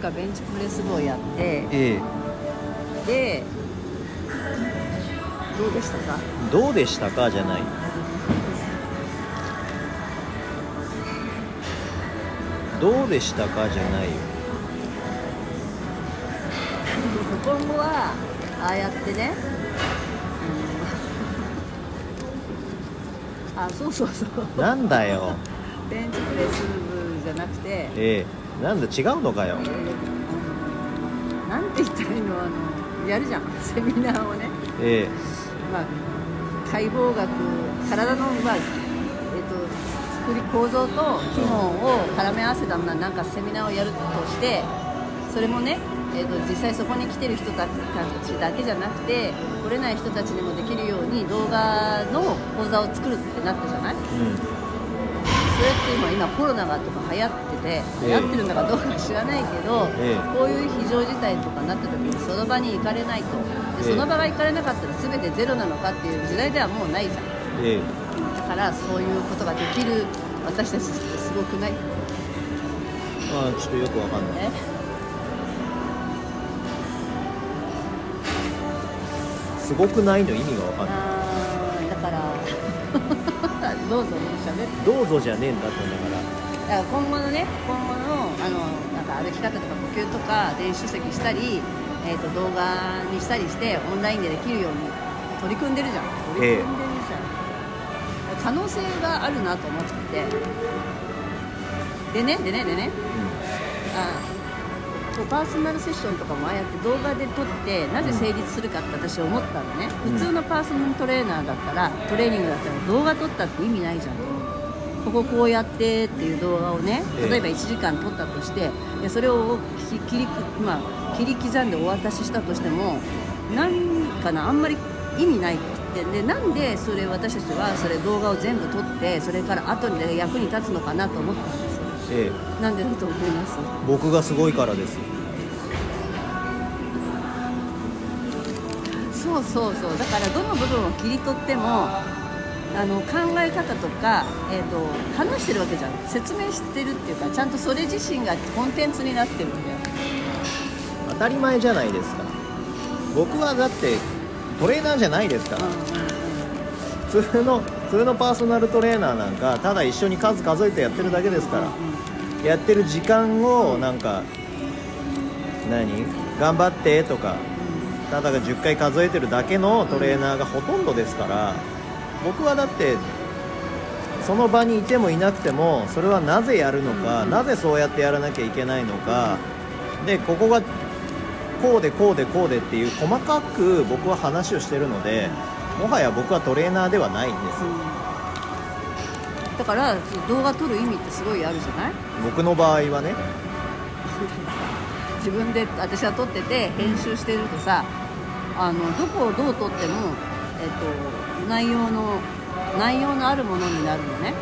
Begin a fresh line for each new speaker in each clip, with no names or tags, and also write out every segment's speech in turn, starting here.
がベンチプレス部をやって
え
でどうでしたか？
えどうでしたかじゃない。どうでしたかじゃないよ。
今後はああやってね、うん、あそうそうそう。
なんだよ。
ベンチプレス部じゃなくて
ええなんだ違うのかよ。
なんて言ったらいいのあのやるじゃん。セミナーをね、
え
まあ、解剖学体の、まあえっと作り構造と機能を絡め合わせたななんかセミナーをやるとしてそれもね、えっと実際そこに来てる人たちだけじゃなくて来れない人たちにもできるように動画の講座を作るってなったじゃない？
えうん
それって今今コロナがとか流行ってて流行ってるのかどうか知らないけど、
ええ。
こういう非常事態とかになった時にその場に行かれないと。で
ええ。
その場が行かれなかったら全てゼロなのかっていう時代ではもうないじゃん。
ええ。
だからそういうことができる私たちってすごくない？
まあちょっとよくわかんない。
え？
すごくないの意味がわかんない
どうぞ喋って
どうぞじゃねえんだとだから。
だから今後のね今後のあのなんか歩き方とか呼吸とか電子書籍したり、えー、と動画にしたりしてオンラインでできるように取り組んでるじゃん。取り組んでるじゃん、可能性があるなと思ってて。でねでねでね。あこうパーソナルセッションとかもああやって動画で撮ってなぜ成立するかって私思ったのね、
うん。
普通のパーソナルトレーナーだったらトレーニングだったら動画撮ったって意味ないじゃんこここうやってっていう動画をね
ええ。
例えば1時間撮ったとしてでそれをき切り,、まあ、切り刻んでお渡ししたとしてもなんかなあんまり意味ないって。でなんでそれ私たちはそれ動画を全部撮ってそれから後で役に立つのかなと思ったんですよ。
ええ。
なんでだと思います？
僕がすごいからです
そうそうそう。だからどの部分を切り取ってもあの考え方とか、えー、と話してるわけじゃん。説明してるっていうかちゃんとそれ自身がコンテンツになってるんだよ。
当たり前じゃないですか。僕はだってトレーナーじゃないですから。普通の普通のパーソナルトレーナーなんかただ一緒に数数えてやってるだけですから。やってる時間をなんか何？頑張ってとかただが10回数えてるだけのトレーナーがほとんどですから僕はだってその場にいてもいなくてもそれはなぜやるのか、なぜそうやってやらなきゃいけないのかでここがこうでこうでこうでっていう細かく僕は話をしてるのでもはや僕はトレーナーではないんですよ。
だから動画撮る意味ってすごいあるじゃない？
僕の場合はね
自分で私は撮ってて編集してるとさあのどこをどう撮っても、えっと内容の内容のあるものになるのね、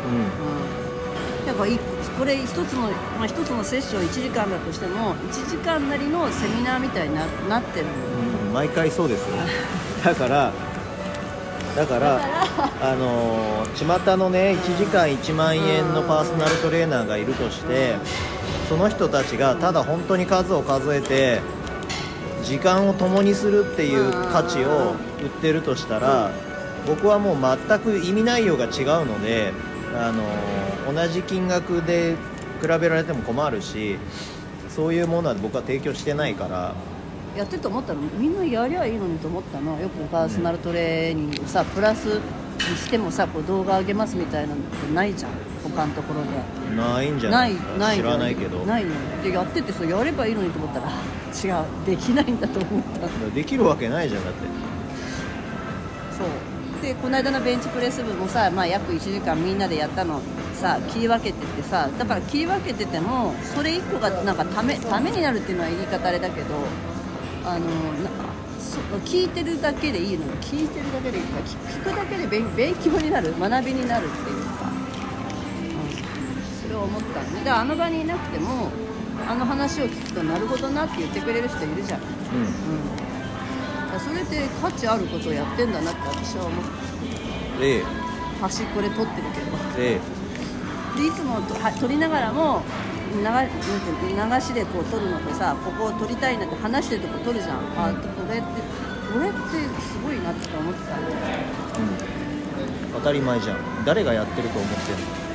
うん、だからいこれ一つの、まあ、一つのセッション1時間だとしても1時間なりのセミナーみたいにななってるの。
うん、うん、毎回そうですよ。だからだからあのー巷のね1時間1万円のパーソナルトレーナーがいるとしてその人たちがただ本当に数を数えて時間を共にするっていう価値を売ってるとしたら僕はもう全く意味内容が違うので、あのー同じ金額で比べられても困るしそういうものは僕は提供してないから。
やってて思ったのみんなやりゃいいのにと思ったの。よくパーソナルトレーニングさ、プラスにしてもさこう動画上げますみたいなのってないじゃん他のところで。
ないんじゃ
な
ない
ない
知らないけど。
ないの？でやっててそうやればいいのにと思ったら違う。できないんだと思った。
できるわけないじゃんだって。
そう。でこの間のベンチプレス部もさ、まあ、約1時間みんなでやったの。さ切り分けてってさだから切り分けててもそれ1個がなんかためためになるっていうのは言い方あれだけどあのなそ聞いてるだけでいいの。よ聞いてるだけでいい。から聞聞くだけで勉勉強になる。学びになるっていうか、うん、それを思ったのねだからあの場にいなくてもあの話を聞くとなるほどなって言ってくれる人いるじゃん。
う
うん、だからそれって価値あることをやってんだなって私は思う
んええ。
端っこで撮ってるけど。
え
でいつも撮りながらも流流しでこう撮るのとさここを撮りたいなって話してるとこ撮るじゃん。あこれってこれってすごいなって思ってた。んだよ
うん。当たり前じゃん。誰がやってると思ってんの？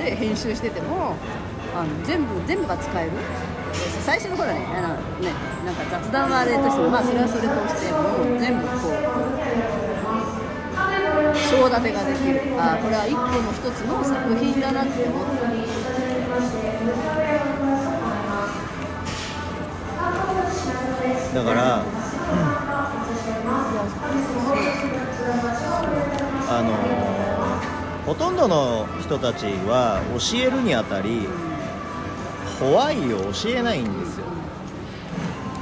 で編集しててもあの全部全部が使える。で最初の頃はねあのねなんか雑談はあれとしてもまあそれはそれとしてもう全部こう章立てができる。あこれは一個の一つの作品だなって思った。
だからあのーほとんどの人たちは教えるにあたりホワイを教えないんですよ。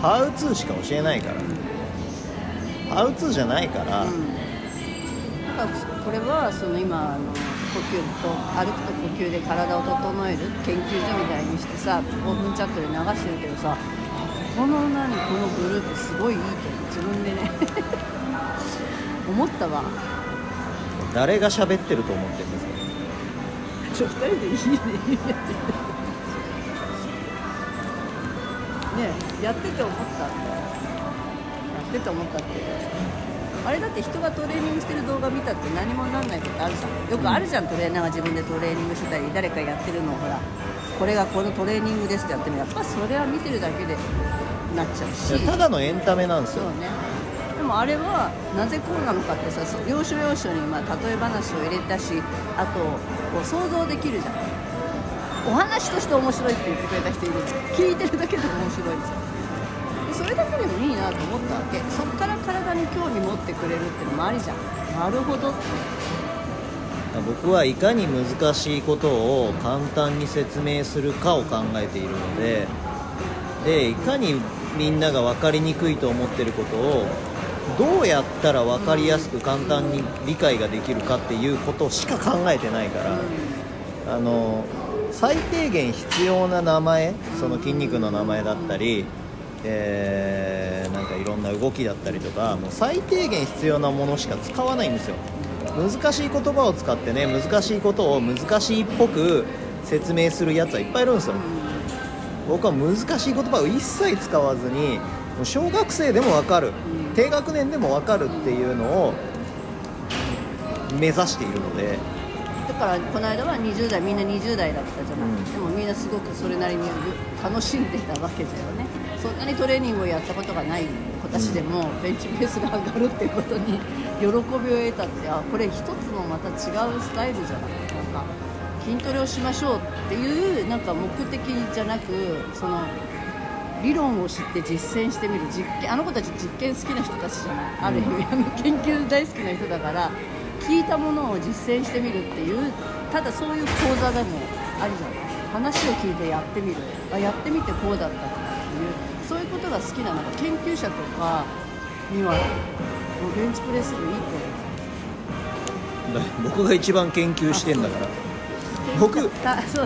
ハウツーしか教えないから。ハウツーじゃないから、
うんかこれはその今あの呼吸と歩くと呼吸で体を整える研究所みたいにしてさオープンチャットで流してるけどさこの何このグループすごいいいと自分でね。思ったわ。
誰が喋ってると思ってるんですか？
ちょ2人でいいね。ねえやってて思ったやってて思ったって。あれだって人がトレーニングしてる動画見たって何もなんないことあるじゃん。よくあるじゃん、トレーナーが自分でトレーニングしてたり誰かやってるのをほら。これがこのトレーニングですってやってもやっぱそれは見てるだけでなっちゃうし。
ただのエンタメなんですよ。
ね。でもあれはなぜこうなのかってさ要所要所にまあ例え話を入れたしあとこう想像できるじゃんお話として面白いって言ってくれた人いるじゃん聞いてるだけでも面白いじゃんそれだけでもいいなと思ったわけそっから体に興味持ってくれるってのもありじゃんなるほどって
僕はいかに難しいことを簡単に説明するかを考えているのででいかにみんなが分かりにくいと思ってることをどうやったら分かりやすく簡単に理解ができるかっていうことしか考えてないからあの最低限必要な名前その筋肉の名前だったり、えーなんかいろんな動きだったりとかもう最低限必要なものしか使わないんですよ。難しい言葉を使ってね難しいことを難しいっぽく説明するやつはいっぱいいるんですよ。僕は難しい言葉を一切使わずに小学生でも分かる低学年でも分かるっていうのを目指しているので。
だからこの間は20代みんな20代だったじゃない、
うん。
でもみんなすごくそれなりに楽しんでたわけだよね。そんなにトレーニングをやったことがない子たちでもベンチプレスが上がるっていうことに 喜びを得たってあこれ一つのまた違うスタイルじゃないなんか筋トレをしましょうっていうなんか目的じゃなくその理論を知って実践してみる実験あの子たち実験好きな人たちじゃない。ある意味あの研究大好きな人だから聞いたものを実践してみるっていうただそういう講座でもありじゃない。話を聞いてやってみる。あやってみてこうだったっていうそういうことが好きななんか研究者とかにはもうベンチプレス部いいと思う。
だ僕が一番研究してんだから僕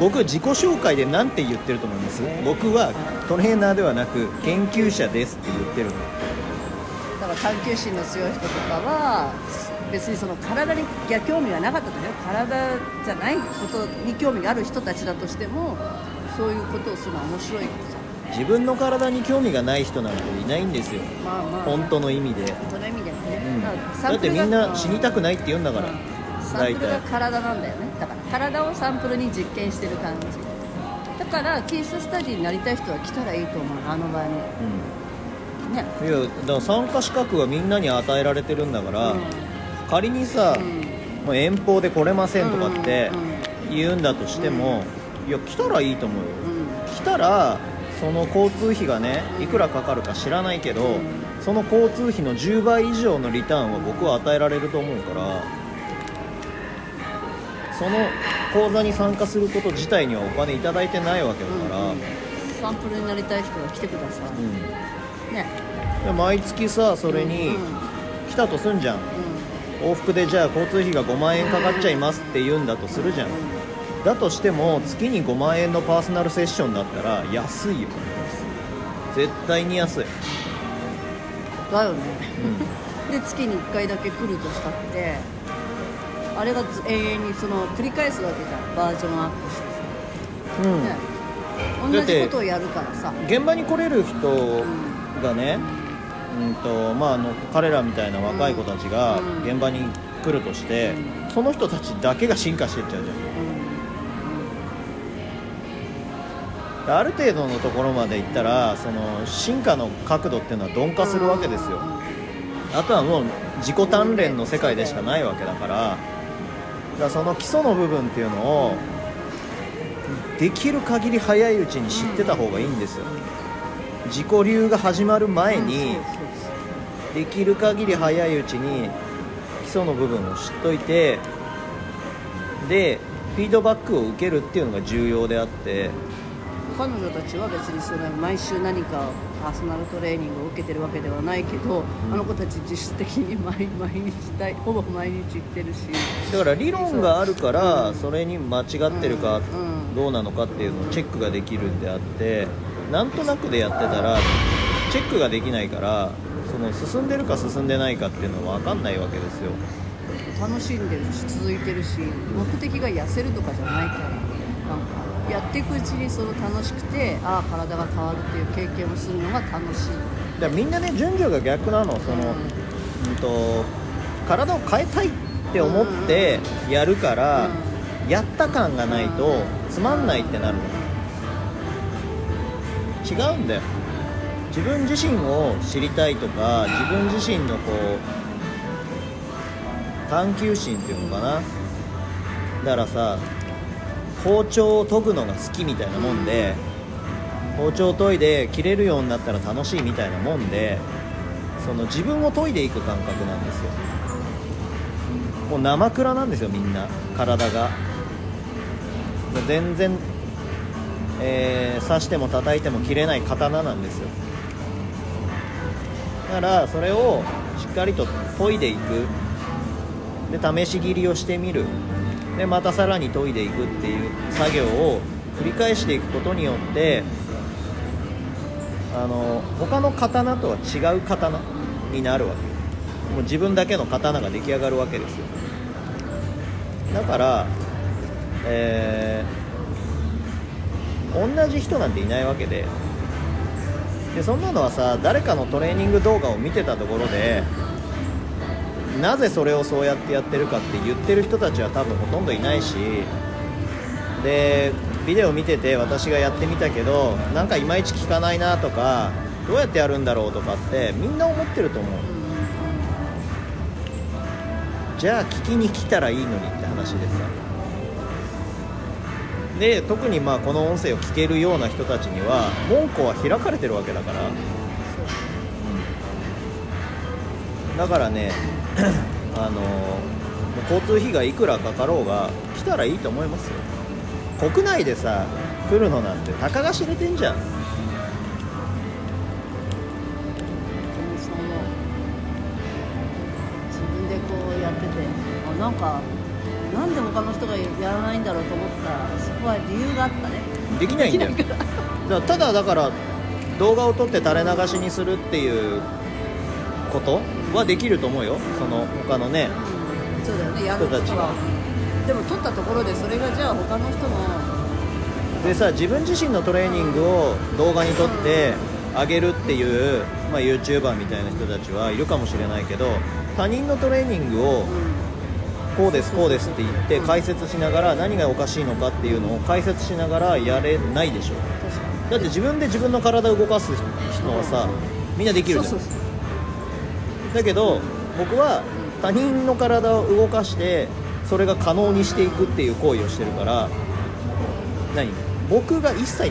僕自己紹介で何て言ってると思います？僕はトレーナーではなく研究者ですって言ってるの
だから探求心の強い人とかは別にその体に興味がなかったとね体じゃないことに興味がある人たちだとしてもそういうことをするのは面白いじ
自分の体に興味がない人なんていないんですよ。
まあまあ。
本当の意味で、
本当の意味ではね、
うん。
からサ
だってみんな死にたく
ない
ないって言うんだから
サンプルが
大体。
体なんだよね。だから体をサンプルに実験してる感じ。だからケーススタディになりたい人は来たらいいと思うあの場に。ね
うん、いやだから参加資格はみんなに与えられてるんだから、
うん。
仮にさ、
うん。
もう遠方で来れませんとかって
うん
言うんだとしても、いや来たらいいと思うよ。
うん。
来たらその交通費がねいくらかかるか知らないけど、
うん。
その交通費の10倍以上のリターンは僕は与えられると思うからその講座に参加すること自体にはお金いただいてないわけだから、
うん。サンプルになりたい人は来てください、
うん。
ね。
で毎月さそれに
うん。
来たとすんじゃん。往復でじゃあ交通費が5万円かかっちゃいますって言うんだとするじゃん。だとしても月に5万円のパーソナルセッションだったら安いよ。絶対に安い、
だよね。
うん。
で月に1回だけ来るとしたってあれがず永遠にその繰り返すわけじゃんバージョンアップしてさ、
うん。
ね。同じことをやるからさ。
現場に来れる人がね、うんとまあ、あの彼らみたいな若い子たちが
うん。
現場に来るとして、その人たちだけが進化していっちゃうじゃん。である程度のところまでいったらその進化の角度っていうのは鈍化するわけですよ。あとはもう自己鍛錬の世界でしかないわけだからだその基礎の部分っていうのをできる限り早いうちに知ってた方がいいんですよ。自己流が始まる前にできる限り早いうちに基礎の部分を知っといてでフィードバックを受けるっていうのが重要であって。
彼女たちは別にそれは毎週何かパーソナルトレーニングを受けてるわけではないけど、あの子たち実質的に毎 毎日ほぼ毎日行ってるし
だから理論があるからそれに間違ってるか
うん。
どうなのかっていうのをチェックができるんであってなんとなくでやってたらチェックができないからその進んでるか進んでないかっていうのは分かんないわけですよ。
楽しんでるし続いてるし目的が痩せるとかじゃないからやっていくうちにその楽しくてああ体が変わるっていう経験をするのが楽しい。
だみんなね順序が逆なのその、うん、と体を変えたいって思ってやるから、やった感がないとつまんないってなるの。違うんだよ。自分自身を知りたいとか自分自身のこう探求心っていうのかな。だからさ包丁を研ぐのが好きみたいなもんで、包丁を研いで切れるようになったら楽しいみたいなもんでその自分を研いでいく感覚なんですよ。もう生蔵なんですよみんな。体が。全然、えー刺しても叩いても切れない刀なんですよ。だからそれをしっかりと研いでいく。で試し切りをしてみる。でまたさらに研いでいくっていう作業を繰り返していくことによってあの他の刀とは違う刀になるわけ。もう自分だけの刀が出来上がるわけですよ。だから、えー同じ人なんていないわけで。でそんなのはさ誰かのトレーニング動画を見てたところでなぜそれをそうやってやってるかって言ってる人たちは多分ほとんどいないしでビデオ見てて私がやってみたけどなんかいまいち効かないなとかどうやってやるんだろうとかってみんな思ってると思う。じゃあ聞きに来たらいいのにって話でさで特にまあこの音声を聞けるような人たちには門戸は開かれてるわけだから、だからね あの交通費がいくらかかろうが来たらいいと思いますよ。国内でさ来るのなんてたかが知れてんじゃん。
自分でこうやっててあなんかなんで他の人がやらないんだろうと思ったらそこは理由があったね。
できないんだよ。だただだから動画を撮って垂れ流しにするっていうことはできると思うよ。その他のね
うん。そうだよね。やる
人たち。が
は。でも取ったところでそれがじゃあ他の人の
でさ自分自身のトレーニングを動画に撮ってあげるっていう、まあ、YouTuber みたいな人たちはいるかもしれないけど他人のトレーニングを
うん。
こうですこうですって言って解説しながら何がおかしいのかっていうのを解説しながらやれないでしょ。だって自分で自分の体を動かすのはさみんなできるじゃんだけど僕は他人の体を動かしてそれが可能にしていくっていう行為をしてるから何？僕が一切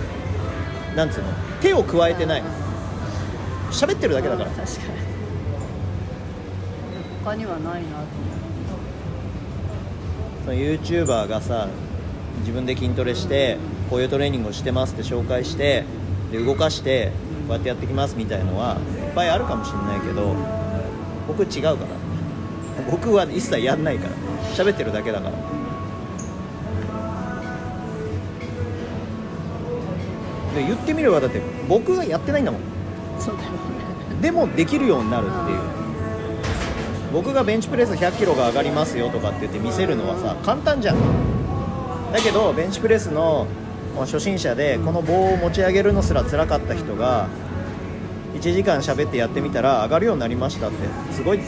なんつうの？手を加えてない。喋ってるだけだから。
うん確かに。他にはないなと思
その YouTuber がさ自分で筋トレしてこういうトレーニングをしてますって紹介してで動かしてこうやってやってきますみたいのはいっぱいあるかもしれないけど僕違うから。僕は一切やんないから。喋ってるだけだから。で言ってみればだって僕がやってないんだもん。
うそうだよね。
でもできるようになるっていう。僕がベンチプレス1 0 0キロが上がりますよとかって言って見せるのはさ簡単じゃん。だけどベンチプレスの初心者でこの棒を持ち上げるのすら辛かった人が1時間喋ってやってみたら上がるようになりましたってすごい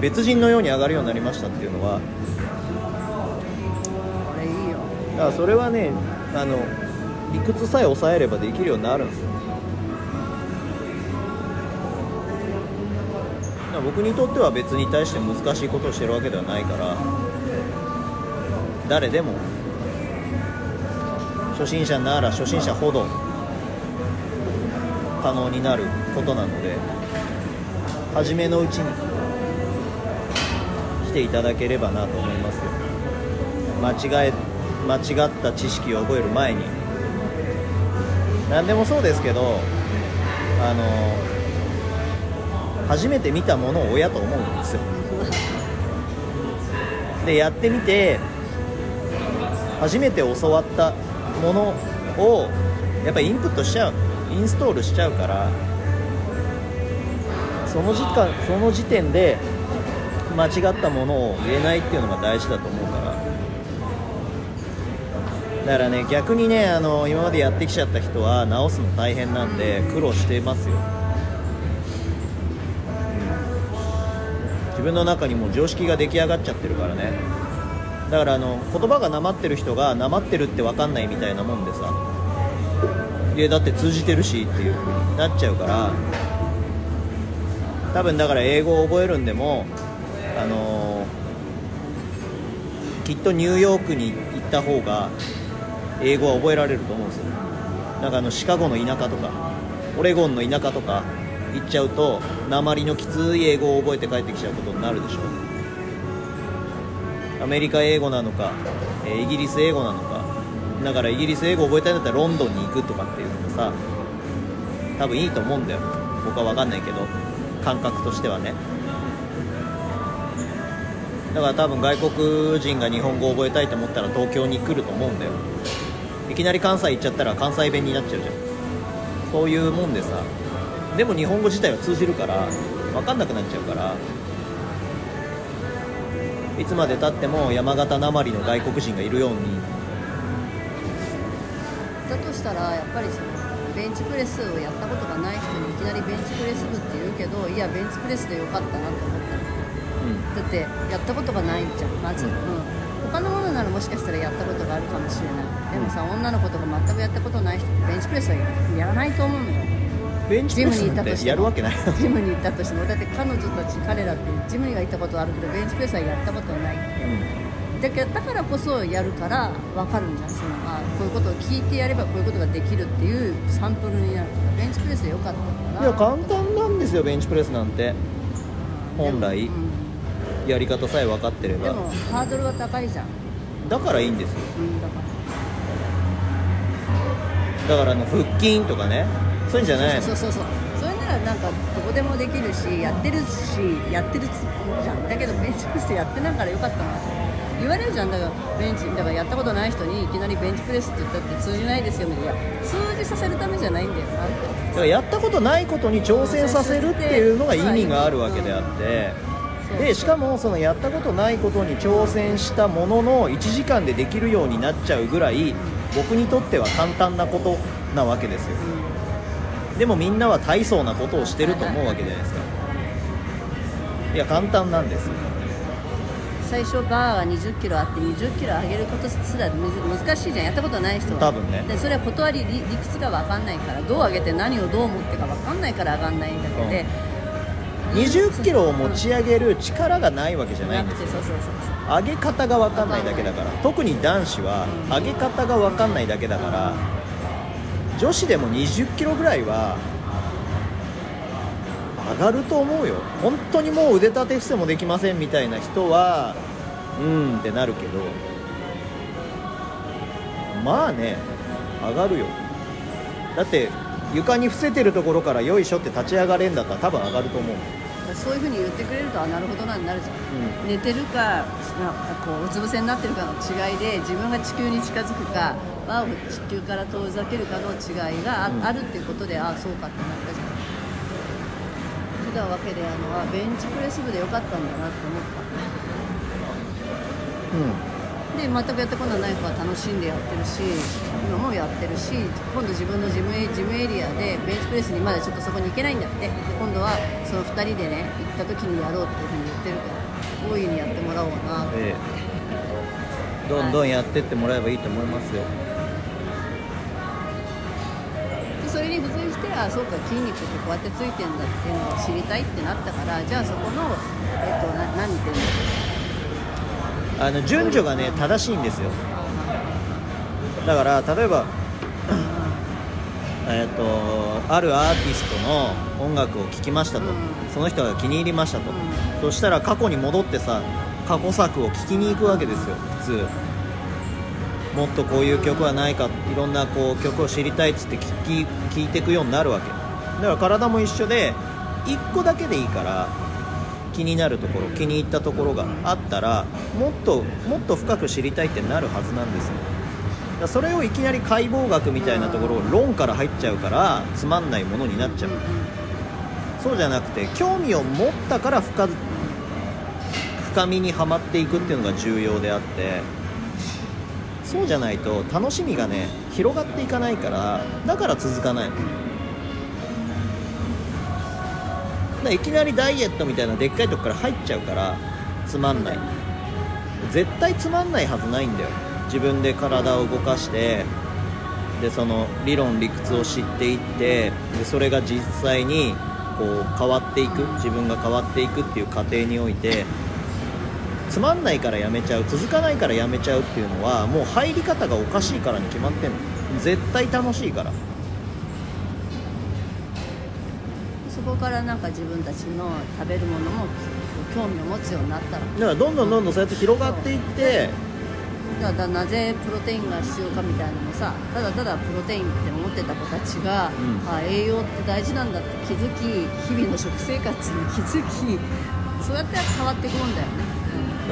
別人のように上がるようになりましたっていうのは
これいいよ。
だからそれはねあの理屈さえ抑えればできるようになるんですよ。僕にとっては別に対して難しいことをしてるわけではないから誰でも初心者なら初心者ほど可能になることなので初めのうちに来ていただければなと思います間違え間違った知識を覚える前に。何でもそうですけどあの初めて見たものを親と思うんですよ。でやってみて初めて教わったものをやっぱりインプットしちゃう。インストールしちゃうからその時間その時点で間違ったものを言えないっていうのが大事だと思うから。だからね逆にねあの今までやってきちゃった人は直すの大変なんで苦労してますよ、うん自分の中にも常識が出来上がっちゃってるからね。だからあの言葉がなまってる人がなまってるって分かんないみたいなもんでさ。いやだって通じてるしっていう風になっちゃうから多分だから英語を覚えるんでもあのきっとニューヨークに行った方が英語は覚えられると思うんですよ。なんかあのシカゴの田舎とかオレゴンの田舎とか行っちゃうと鉛のきつい英語を覚えて帰ってきちゃうことになるでしょ。アメリカ英語なのか、イギリス英語なのかだからイギリス英語覚えたいんだったらロンドンに行くとかっていうのもさ多分いいと思うんだよ。僕は分かんないけど感覚としてはね。だから多分外国人が日本語を覚えたいと思ったら東京に来ると思うんだよ。いきなり関西行っちゃったら関西弁になっちゃうじゃん。そういうもんでさ。でも日本語自体は通じるから分かんなくなっちゃうからいつまでたっても山形なまりの外国人がいるように
だとしたらやっぱりそのベンチプレスをやったことがない人にいきなりベンチプレス部って言うけどいやベンチプレスでよかったなと思ったのだってやったことがないじゃん。まず、うん。他のものならもしかしたらやったことがあるかもしれない。でもさ女の子とか全くやったことない人ってベンチプレスはやらないと思うの。よ
うんベンチプレスってやるわけない。
ジムに行ったとしても。だって彼女たち彼らってジムには行ったことあるけどベンチプレスはやったことないってだけどだからこそやるから分かるんじゃんそのあこういうことを聞いてやればこういうことができるっていうサンプルになるからベンチプレスでよかったか
い
ら
や簡単なんですよベンチプレスなんて。本来。
うん
やり方さえ分かってれば。
でもハードルは高いじゃん、
だからいいんですよ。
うん、だから。
だからあの腹筋とかね。そういうんじゃない。の
そうそうそう。それならなんかどこでもできるしやってるしやってるじゃん。だけどベンチプレスやってないからよかったな言われるじゃん。だからベンチだからやったことない人にいきなりベンチプレスって言ったって通じないですよみたいな通じさせるためじゃないんだよな。
だからやったことないことに挑戦させるっていうのが意味があるわけであってでしかもそのやったことないことに挑戦したものの1時間でできるようになっちゃうぐらい僕にとっては簡単なことなわけですよ。でもみんなは大層なことをしてると思うわけじゃないですか。いや簡単なんですよ
最初バーが2 0キロあって2 0キロ上げることすら難しいじゃん。やったことない人は。
多分ね。
でそれは断り理理屈が分かんないからどう上げて何をどう思ってか分かんないから上がんないんだけど、で
20キロを持ち上げる力がないわけじゃないんですよ。上げ方が分かんないだけだから。特に男子は上げ方が分かんないだけだから女子でも20キロぐらいは上がると思うよ。本当にもう腕立て伏せもできませんみたいな人はうーんってなるけど。まあね上がるよ。だって床に伏せてるところからよいしょって立ち上がれんだったら多分上がると思う。
そういうふうに言ってくれるとあなるほどなになるじゃん、寝てるかこううつ伏せになってるかの違いで自分が地球に近づくか輪を地球から遠ざけるかの違いがあ,、
うん。
あるっていうことでああそうかってなったわけであのあベンチプレス部でよかったんだなって思った。で全くやったことない子は楽しんでやってるし今もやってるし今度自分のジムエジムエリアでベンチプレスにまだちょっとそこに行けないんだって。で今度はその2人でね行った時にやろうっていうふうに言ってるから大いにやってもらおうなって。
ええ。どんどんやってってもらえばいいと思いますよ。
でそに付随してあそうか筋肉ってこうやってついてんだっていうのを知りたいってなったからじゃあそこのえっとな何ていうの？
あの順序がね正しいんですよ。だから例えばえっとあるアーティストの音楽を聴きましたと、
うん。
その人が気に入りましたと、
うん。
そしたら過去に戻ってさ過去作を聴きに行くわけですよ普通もっとこういう曲はないかいろんなこう曲を知りたいっつって聴き聴いていくようになるわけ。だから体も一緒で1個だけでいいから気になるところ気に入ったところがあったらもっともっと深く知りたいってなるはずなんですよ。だそれをいきなり解剖学みたいなところを論から入っちゃうからつまんないものになっちゃう。そうじゃなくて興味を持ったから深深みにはまっていくっていうのが重要であってそうじゃないと楽しみがね広がっていかないからだから続かない。のだいきなりダイエットみたいなでっかいとこから入っちゃうからつまんない。絶対つまんないはずないんだよ。自分で体を動かしてでその理論理屈を知っていってでそれが実際にこう変わっていく自分が変わっていくっていう過程においてつまんないからやめちゃう続かないからやめちゃうっていうのはもう入り方がおかしいからに決まってんの。絶対楽しいから。
そこからなんか自分たちの食べるものも興味を持つようになったら。
だからどんどんどんどんそうやって広がっていって
だからなぜプロテインが必要かみたいなのもさただただプロテインって思ってた子たちが、
うん。
あ栄養って大事なんだって気づき日々の食生活に気づきそうやって変わっていくもんだよね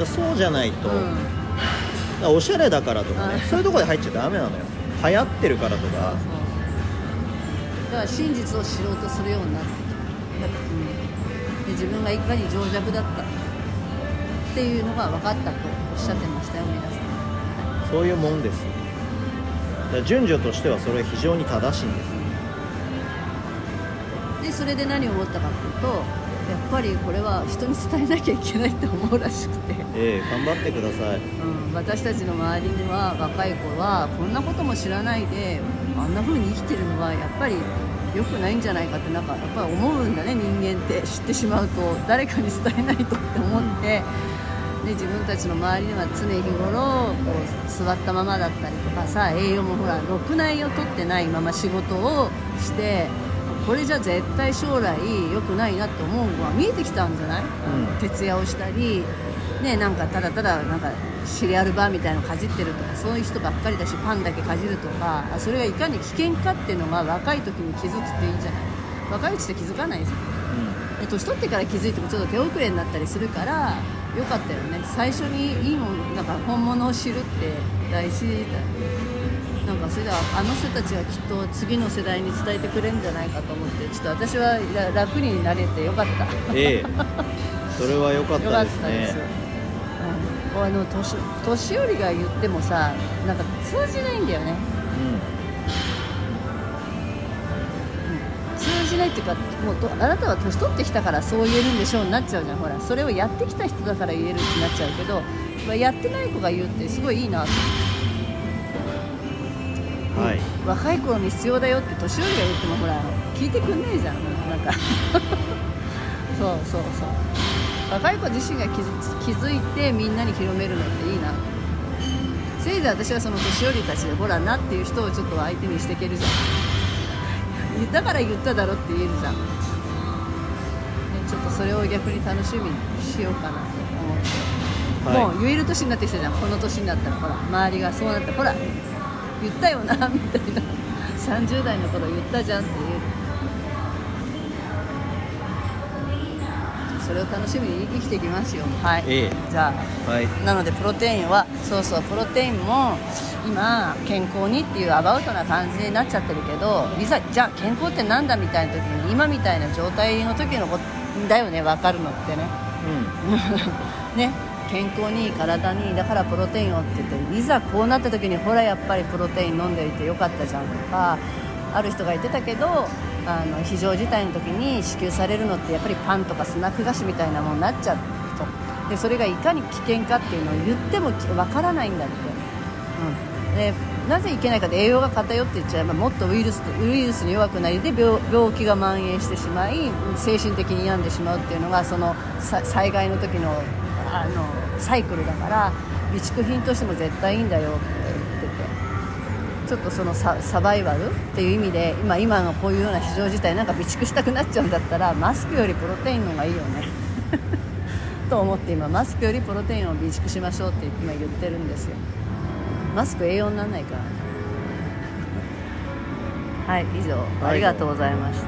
そうじゃないと、
うん、
おしゃれだからとかね。
あ
そういうところで入っちゃダメなのよ。流行ってるからとか。
だから真実を知ろうとするようになってきた、うん、で自分がいかに情弱だった。っていうのが分かったとおっしゃってましたよ皆さん。
そういうもんです。順序としてはそれは非常に正しいんです。
でそれで何を思ったかっていうとぱりこれは人に伝えなきゃいけないって思うらしくて、
ええ頑張ってください。
うん、私たちの周りには若い子はこんなことも知らないであんな風に生きてるのはやっぱり良くないんじゃないかってなんかやっぱり思うんだね人間って。知ってしまうと誰かに伝えないとって思って。で自分たちの周りには常日頃こう座ったままだったりとかさ栄養もほらろくな栄養取ってないまま仕事をしてこれじゃ絶対将来良くないなって思うのは見えてきたんじゃない、
うん。
徹夜をしたり、ね、なんかただただなんかシリアルバーみたいなのかじってるとかそういう人ばっかりだしパンだけかじるとかあそれがいかに危険かっていうのが若い時に気づくっていいんじゃない？若いうちって気づかないですよで年取ってから気づいてもちょっと手遅れになったりするからよかったよね。最初にいいものなんか本物を知るって大事だよなんかそれではあの人たちはきっと次の世代に伝えてくれるんじゃないかと思ってちょっと私はら楽になれてよかった。
ええ。それは良かっ
よかっ
たですね。
うん、あの年年寄りが言ってもさなんか通じないんだよね。通じないっていうかもうとあなたは年取ってきたからそう言えるんでしょうになっちゃうじゃん。ほらそれをやってきた人だから言えるってなっちゃうけどまあやってない子が言うってすごいいいなと
うんはい。
若い頃に必要だよって年寄りが言ってもほら聞いてくんねえじゃん。なんか。そうそうそう。若い子自身が気づ気づいてみんなに広めるのっていいな。せいぜい私はその年寄りたちでほらなっていう人をちょっと相手にしていけるじゃん。だから言っただろって言えるじゃん、ね、ちょっとそれを逆に楽しみにしようかなと思って、
はい。
もう言える年になってきたじゃん。この年になったらほら周りがそうなってほら言ったよなみたいな。30代の頃言ったじゃんっていう。それを楽しみに生きていきますよ。はい、
え
じゃあ
はい。
なのでプロテインはそうそうプロテインも今健康にっていうアバウトな感じになっちゃってるけどいざじゃあ健康ってなんだみたいな時に今みたいな状態の時のこだよね分かるのってね。ね健康にいい体にいいだからプロテインをって言っていざこうなった時にほらやっぱりプロテイン飲んでいてよかったじゃんとかある人が言ってたけどあの非常事態の時に支給されるのってやっぱりパンとかスナック菓子みたいなものになっちゃうと。でそれがいかに危険かっていうのを言ってもわからないんだって、うん、でなぜいけないかって栄養が偏っていっちゃえばもっとウイルスウイルスに弱くなりで病病気が蔓延してしまい精神的に病んでしまうっていうのがその災害の時のあのサイクルだから備蓄品としても絶対いいんだよって言っててちょっとそのサバイバルっていう意味で今今のこういうような非常事態なんか備蓄したくなっちゃうんだったらマスクよりプロテインの方がいいよね。と思って今マスクよりプロテインを備蓄しましょうって今言ってるんですよ。マスク栄養にならないからはい以上。ありがとうございました、